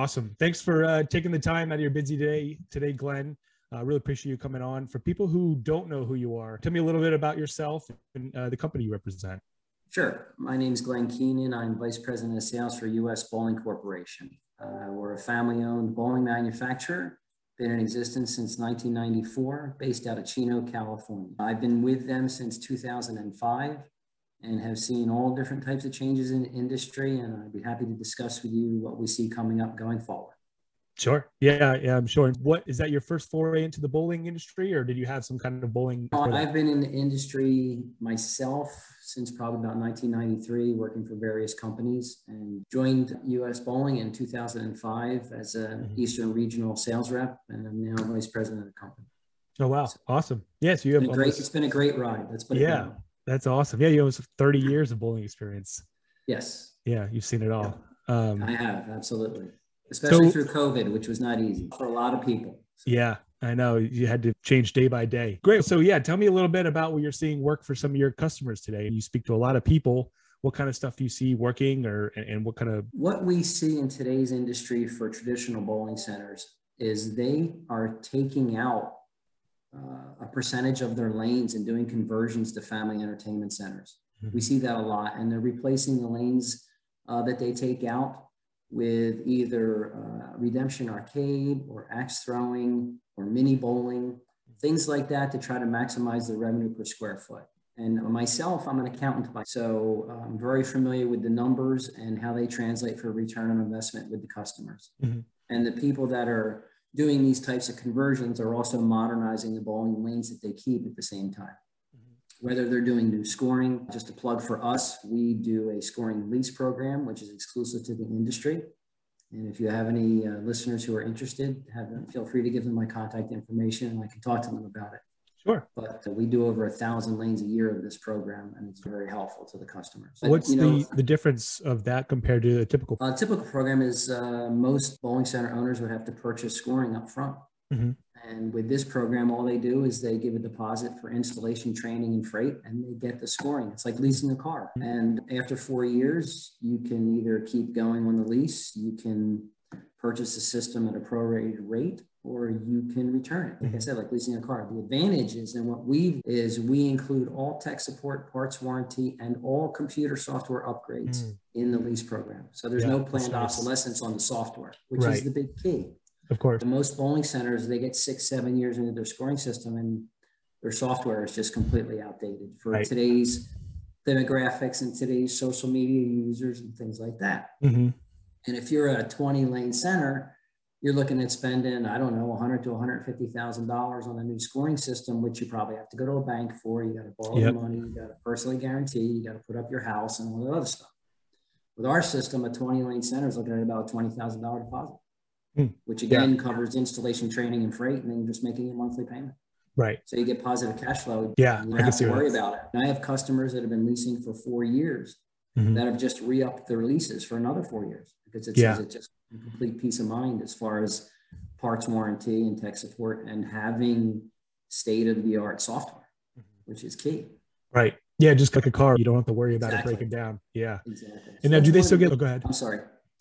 Awesome. Thanks for uh, taking the time out of your busy day today, Glenn. I uh, really appreciate you coming on. For people who don't know who you are, tell me a little bit about yourself and uh, the company you represent. Sure. My name is Glenn Keenan. I'm Vice President of Sales for U.S. Bowling Corporation. Uh, we're a family owned bowling manufacturer, been in existence since 1994, based out of Chino, California. I've been with them since 2005 and have seen all different types of changes in industry. And I'd be happy to discuss with you what we see coming up going forward. Sure. Yeah, yeah, I'm sure. What is that your first foray into the bowling industry, or did you have some kind of bowling? I've been in the industry myself since probably about 1993, working for various companies, and joined U.S. Bowling in 2005 as a mm-hmm. Eastern Regional Sales Rep, and I'm now Vice President of the company. Oh wow, so, awesome! Yes, you have been almost, great. It's been a great ride. That's been yeah, that's awesome. Yeah, you have 30 years of bowling experience. Yes. Yeah, you've seen it all. Yeah, um, I have absolutely especially so, through COVID, which was not easy for a lot of people. Yeah, I know you had to change day by day. Great. So, yeah, tell me a little bit about what you're seeing work for some of your customers today. You speak to a lot of people. What kind of stuff do you see working, or and what kind of what we see in today's industry for traditional bowling centers is they are taking out uh, a percentage of their lanes and doing conversions to family entertainment centers. Mm-hmm. We see that a lot, and they're replacing the lanes uh, that they take out with either uh, Redemption Arcade or axe throwing or mini bowling, things like that to try to maximize the revenue per square foot. And myself, I'm an accountant, so uh, I'm very familiar with the numbers and how they translate for return on investment with the customers. Mm-hmm. And the people that are doing these types of conversions are also modernizing the bowling lanes that they keep at the same time whether they're doing new scoring. Just a plug for us, we do a scoring lease program, which is exclusive to the industry. And if you have any uh, listeners who are interested, have them, feel free to give them my contact information and I can talk to them about it. Sure. But we do over a thousand lanes a year of this program, and it's very helpful to the customers. But, What's you know, the, the difference of that compared to a typical? A typical program is uh, most bowling center owners would have to purchase scoring up front. Mm-hmm. And with this program, all they do is they give a deposit for installation, training, and freight, and they get the scoring. It's like leasing a car. And after four years, you can either keep going on the lease, you can purchase the system at a prorated rate, or you can return it. Like I said, like leasing a car. The advantage is, and what we is we include all tech support, parts warranty, and all computer software upgrades mm. in the lease program. So there's yeah, no planned obsolescence on the software, which right. is the big key. Of course. The most bowling centers, they get six, seven years into their scoring system and their software is just completely outdated for right. today's demographics and today's social media users and things like that. Mm-hmm. And if you're a 20 lane center, you're looking at spending, I don't know, 100 to 150,000 dollars on a new scoring system, which you probably have to go to a bank for. You got to borrow yep. the money, you got to personally guarantee, you got to put up your house and all that other stuff. With our system, a 20 lane center is looking at about $20,000 deposit. Hmm. which again yeah. covers installation, training, and freight, and then just making a monthly payment. Right. So you get positive cash flow. Yeah. You don't have to worry that. about it. And I have customers that have been leasing for four years mm-hmm. that have just re upped their leases for another four years because it's, yeah. it's just a complete peace of mind as far as parts warranty and tech support and having state of the art software, mm-hmm. which is key. Right. Yeah. Just like a car, you don't have to worry about exactly. it breaking down. Yeah. Exactly. And so now, do they still get? Oh, go ahead. I'm sorry.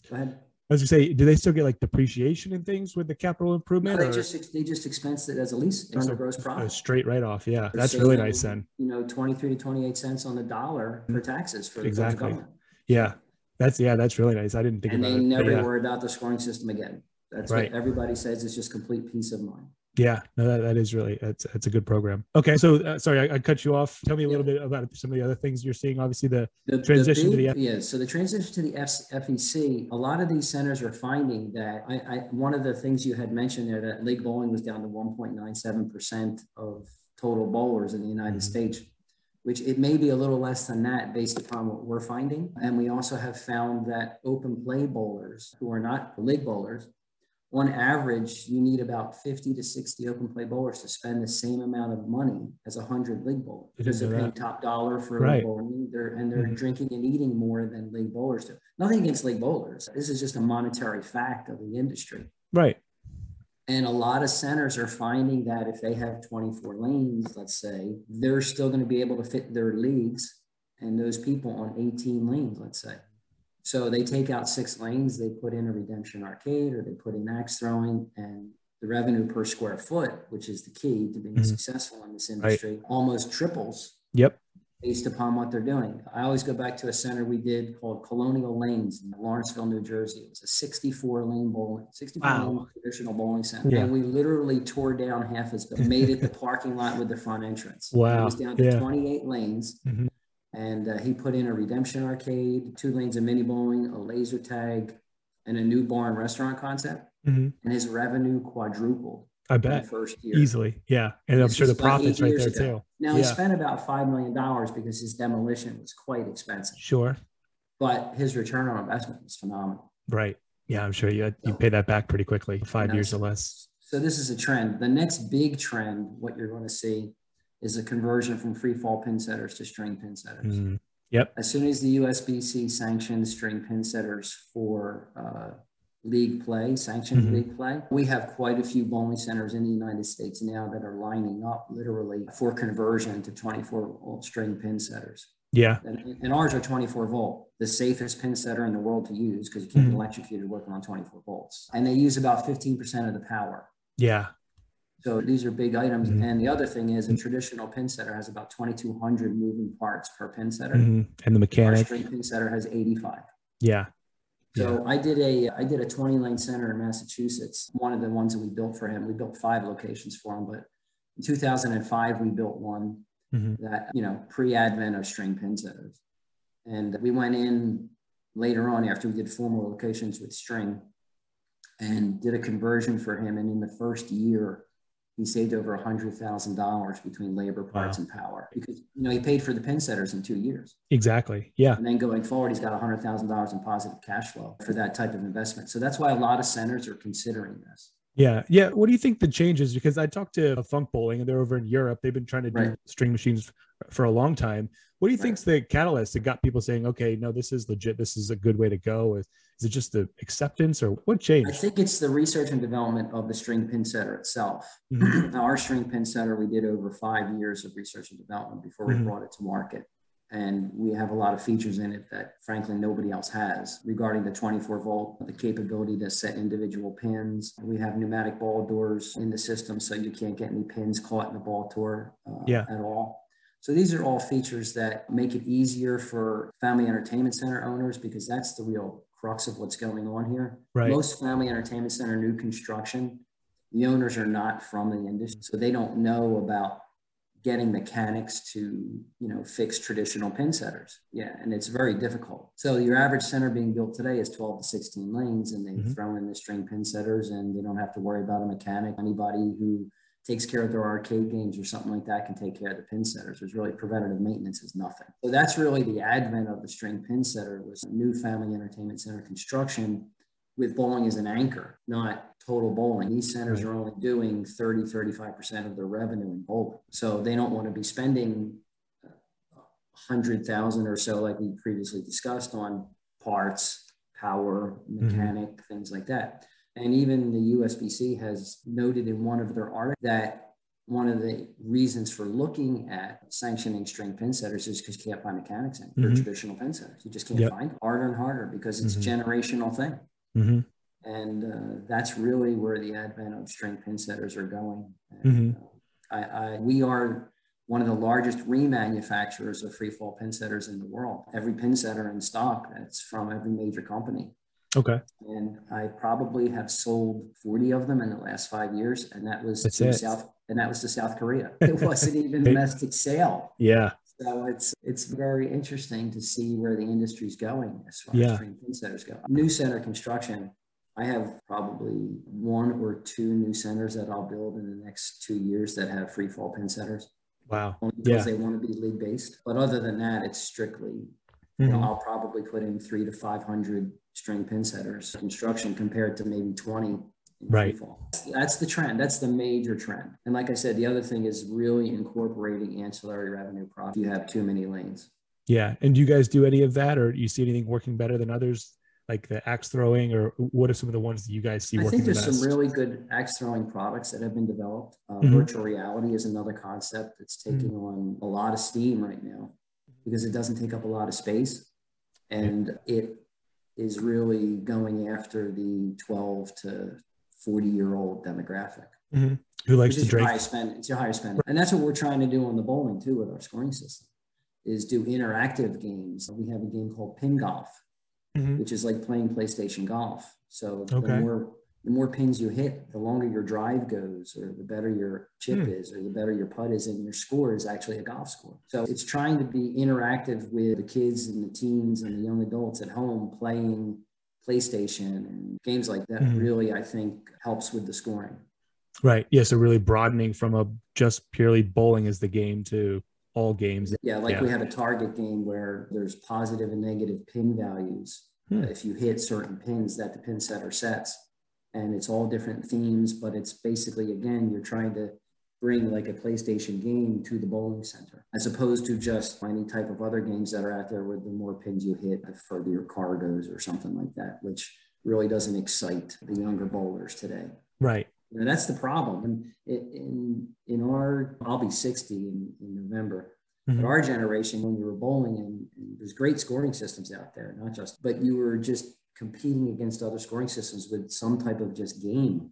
Go ahead. I was gonna say, do they still get like depreciation and things with the capital improvement? No, they or? just they just expense it as a lease the gross profit. A straight write off. Yeah, that's really nice then. You know, twenty three to twenty eight cents on the dollar for taxes for exactly. The yeah, that's yeah, that's really nice. I didn't think and about they it. never yeah. worry about the scoring system again. That's right. what everybody says. It's just complete peace of mind. Yeah, no, that, that is really that's that's a good program. Okay, so uh, sorry, I, I, cut you off. Tell me a yeah. little bit about some of the other things you're seeing. Obviously, the, the transition the big, to the F- yeah. So the transition to the F- FEC. A lot of these centers are finding that I, I one of the things you had mentioned there that league bowling was down to 1.97 percent of total bowlers in the United mm-hmm. States which it may be a little less than that based upon what we're finding. And we also have found that open play bowlers who are not league bowlers on average, you need about 50 to 60 open play bowlers to spend the same amount of money as 100 league bowlers because they're paying top dollar for right. bowling they're, and they're mm-hmm. drinking and eating more than league bowlers do. Nothing against league bowlers. This is just a monetary fact of the industry. Right. And a lot of centers are finding that if they have 24 lanes, let's say, they're still going to be able to fit their leagues and those people on 18 lanes, let's say. So they take out six lanes, they put in a redemption arcade or they put in axe throwing and the revenue per square foot, which is the key to being mm-hmm. successful in this industry, right. almost triples. Yep. Based upon what they're doing. I always go back to a center we did called Colonial Lanes in Lawrenceville, New Jersey. It was a 64 lane bowling, 64 wow. lane traditional bowling center. Yeah. And we literally tore down half its, made it the parking lot with the front entrance. Wow. It was down to yeah. 28 lanes. Mm-hmm. And uh, he put in a redemption arcade, two lanes of mini bowling, a laser tag, and a new bar and restaurant concept mm-hmm. and his revenue quadrupled. I bet first year easily, yeah, and I'm sure the profits right there ago. too. Now yeah. he spent about five million dollars because his demolition was quite expensive. Sure, but his return on investment was phenomenal. Right. Yeah, I'm sure you you pay that back pretty quickly, five years or less. So this is a trend. The next big trend, what you're going to see, is a conversion from free fall pin setters to string pin setters. Mm, yep. As soon as the USBC sanctions string pin setters for uh, league play, sanctioned mm-hmm. league play. We have quite a few bowling centers in the United States now that are lining up literally for conversion to 24 volt string pin setters. Yeah. And, and, ours are 24 volt, the safest pin setter in the world to use because you can't mm-hmm. be electrocuted working on 24 volts. And they use about 15% of the power. Yeah. So these are big items. Mm-hmm. And the other thing is a traditional pin setter has about 2,200 moving parts per pin setter. Mm-hmm. And the mechanic. Our string pin setter has 85. Yeah. So yeah. I did a I did a 20 lane center in Massachusetts. One of the ones that we built for him. We built five locations for him, but in 2005 we built one mm-hmm. that you know pre-advent of string pin setters, and we went in later on after we did four more locations with string, and did a conversion for him. And in the first year, he saved over a hundred thousand dollars between labor, parts, wow. and power because you know he paid for the pin setters in two years. Exactly. Yeah. And then going forward, he's got a hundred thousand dollars in positive cash flow for that type of investment. So that's why a lot of centers are considering this. Yeah. Yeah. What do you think the changes? Because I talked to a Funk Bowling and they're over in Europe. They've been trying to do right. string machines for a long time. What do you right. think's the catalyst that got people saying, okay, no, this is legit. This is a good way to go? Is, is it just the acceptance or what changed? I think it's the research and development of the string pin setter itself. Mm-hmm. our string pin setter, we did over five years of research and development before we mm-hmm. brought it to market. And we have a lot of features in it that, frankly, nobody else has regarding the 24 volt, the capability to set individual pins. We have pneumatic ball doors in the system, so you can't get any pins caught in the ball door uh, yeah. at all. So these are all features that make it easier for family entertainment center owners because that's the real crux of what's going on here. Right. Most family entertainment center new construction, the owners are not from the industry, so they don't know about getting mechanics to you know fix traditional pin setters yeah and it's very difficult so your average center being built today is 12 to 16 lanes and they mm-hmm. throw in the string pin setters and they don't have to worry about a mechanic anybody who takes care of their arcade games or something like that can take care of the pin setters. There's really preventative maintenance is nothing. So that's really the advent of the string pin setter was new family entertainment center construction with bowling as an anchor, not total bowling. These centers are only doing 30, 35% of their revenue in bowling. So they don't want to be spending 100,000 or so like we previously discussed on parts, power, mm-hmm. mechanic, mm-hmm. things like that. And even the USBC has noted in one of their articles that one of the reasons for looking at sanctioning string pin setters is because you can't find mechanics in mm-hmm. traditional pin setters. You just can't yep. find harder and harder because it's mm-hmm. a generational thing. Mm-hmm. And uh, that's really where the advent of string pin setters are going. And, mm-hmm. uh, I, I, we are one of the largest remanufacturers of free fall pin setters in the world. Every pin setter in stock that's from every major company Okay. And I probably have sold 40 of them in the last five years. And that was That's to it. South and that was to South Korea. It wasn't even domestic sale. Yeah. So it's it's very interesting to see where the industry is going as far yeah. as pin setters go. New center construction. I have probably one or two new centers that I'll build in the next two years that have free fall pin setters. Wow. Only because yeah. they want to be league based. But other than that, it's strictly, mm-hmm. you know, mm-hmm. I'll probably put in three to 500 string pin setters construction compared to maybe 20 right that's the trend that's the major trend and like i said the other thing is really incorporating ancillary revenue profit you have too many lanes yeah and do you guys do any of that or do you see anything working better than others like the axe throwing or what are some of the ones that you guys see I think there's the some really good axe throwing products that have been developed uh, mm-hmm. virtual reality is another concept that's mm-hmm. taking mm-hmm. on a lot of steam right now because it doesn't take up a lot of space and it is really going after the 12 to 40 year old demographic. Mm-hmm. Who likes to drink? High spend, it's your higher spend. And that's what we're trying to do on the bowling too with our scoring system is do interactive games. We have a game called Pin Golf, mm-hmm. which is like playing PlayStation Golf. So okay. the more the more pins you hit, the longer your drive goes, or the better your chip mm. is, or the better your putt is, and your score is actually a golf score. So it's trying to be interactive with the kids and the teens and the young adults at home playing PlayStation and games like that. Mm. Really, I think helps with the scoring. Right. Yeah. So really broadening from a just purely bowling as the game to all games. Yeah. Like yeah. we have a target game where there's positive and negative pin values. Hmm. If you hit certain pins that the pin setter sets, and it's all different themes, but it's basically, again, you're trying to bring like a PlayStation game to the bowling center, as opposed to just any type of other games that are out there where the more pins you hit, the further your car goes or something like that, which really doesn't excite the younger bowlers today. Right. You know, that's the problem. In, in, in our, I'll be 60 in, in November. Mm-hmm. But our generation, when you were bowling, and, and there's great scoring systems out there, not just, but you were just competing against other scoring systems with some type of just game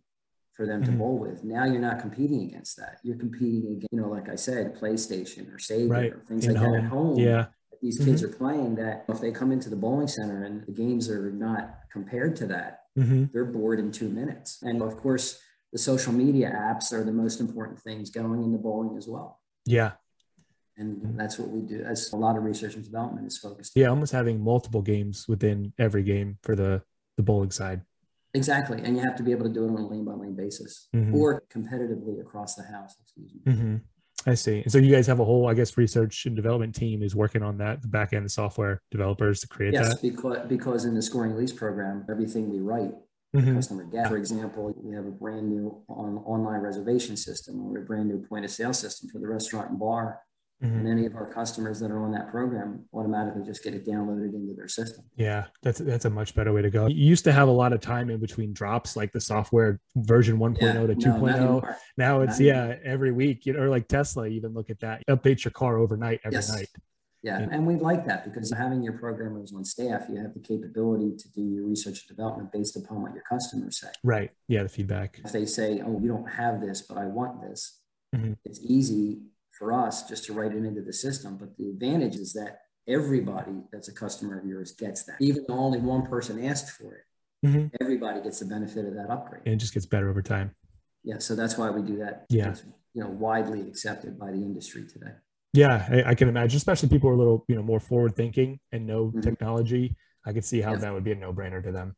for them to mm-hmm. bowl with. Now you're not competing against that. You're competing against, you know, like I said, PlayStation or Sega right. or things In like home. that at home. Yeah. These kids mm-hmm. are playing that if they come into the bowling center and the games are not compared to that, mm-hmm. they're bored in two minutes. And of course, the social media apps are the most important things going into bowling as well. Yeah. And that's what we do. That's a lot of research and development is focused. Yeah, almost having multiple games within every game for the the bowling side. Exactly, and you have to be able to do it on a lane by lane basis mm-hmm. or competitively across the house. Excuse me. Mm-hmm. I see. And so you guys have a whole, I guess, research and development team is working on that, the back end software developers to create yes, that. Yes, because because in the scoring lease program, everything we write mm-hmm. customer get. For example, we have a brand new on, online reservation system or a brand new point of sale system for the restaurant and bar Mm-hmm. And any of our customers that are on that program automatically just get it downloaded into their system. Yeah, that's that's a much better way to go. You used to have a lot of time in between drops, like the software version 1.0 yeah, to 2.0. No, now it's yeah, every week, you know, or like Tesla, even look at that. Update your car overnight every yes. night. Yeah, and we like that because having your programmers on staff, you have the capability to do your research and development based upon what your customers say. Right. Yeah, the feedback. If they say, "Oh, we don't have this, but I want this," mm-hmm. it's easy for us just to write it into the system. But the advantage is that everybody that's a customer of yours gets that. Even though only one person asked for it, mm-hmm. everybody gets the benefit of that upgrade. And it just gets better over time. Yeah. So that's why we do that. Yeah. It's, you know, widely accepted by the industry today. Yeah, I, I, can imagine, especially people who are a little, you know, more forward thinking and know mm-hmm. technology. I could see how yeah. that would be a no brainer to them.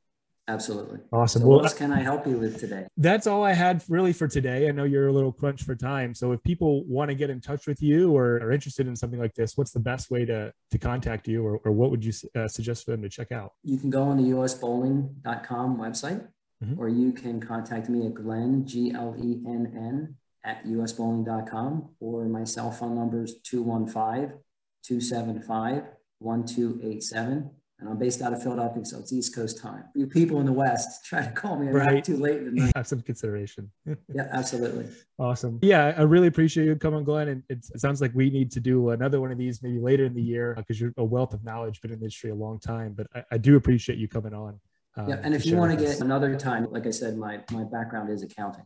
Absolutely. Awesome. So well, what else can I help you with today? That's all I had really for today. I know you're a little crunch for time. So if people want to get in touch with you or are interested in something like this, what's the best way to, to contact you or, or what would you uh, suggest for them to check out? You can go on the usbowling.com website mm-hmm. or you can contact me at Glenn, G L E N N, at usbowling.com or my cell phone number is 215 275 1287 and I'm based out of Philadelphia, so it's East Coast time. You people in the West try to call me right. too late in the night. Have some consideration. yeah, absolutely. Awesome. Yeah, I really appreciate you coming, Glenn. And it sounds like we need to do another one of these maybe later in the year because you're a wealth of knowledge, been in the industry a long time. But I, I do appreciate you coming on. Um, yeah, and if you want to get another time, like I said, my my background is accounting.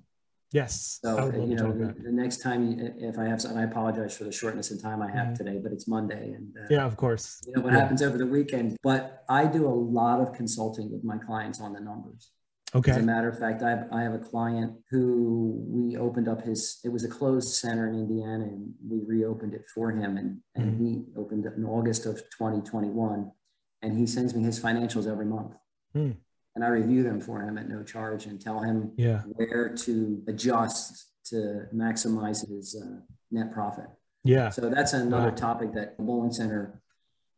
Yes. So you know, the, the, next time if I have something, I apologize for the shortness in time I have mm-hmm. today, but it's Monday, and uh, yeah, of course. You know what yeah. happens over the weekend. But I do a lot of consulting with my clients on the numbers. Okay. As a matter of fact, I have, I have a client who we opened up his. It was a closed center in Indiana, and we reopened it for him, and and mm-hmm. he opened it in August of 2021, and he sends me his financials every month. Mm and I review them for him at no charge and tell him yeah. where to adjust to maximize his uh, net profit. Yeah. So that's another wow. topic that bowling center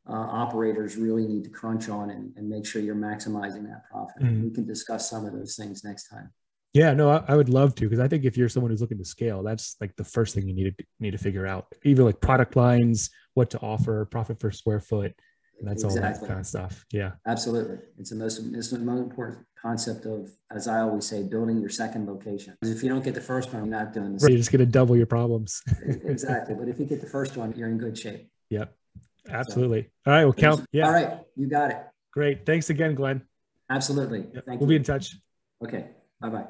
uh, operators really need to crunch on and, and, make sure you're maximizing that profit. Mm. We can discuss some of those things next time. Yeah, no, I, I would love to because I think if you're someone who's looking to scale, that's like the first thing you need to need to figure out. Even like product lines, what to offer, profit per square foot, and that's exactly. all that kind of stuff. Yeah. Absolutely. It's the most, it's the most important concept of, as I always say, building your second location. If you don't get the first one, you're not doing this. Right, you're just going to double your problems. exactly. But if you get the first one, you're in good shape. Yep. Absolutely. So, all right. Well, count. Yeah. All right. You got it. Great. Thanks again, Glenn. Absolutely. Thank we'll you. be in touch. Okay. Bye bye.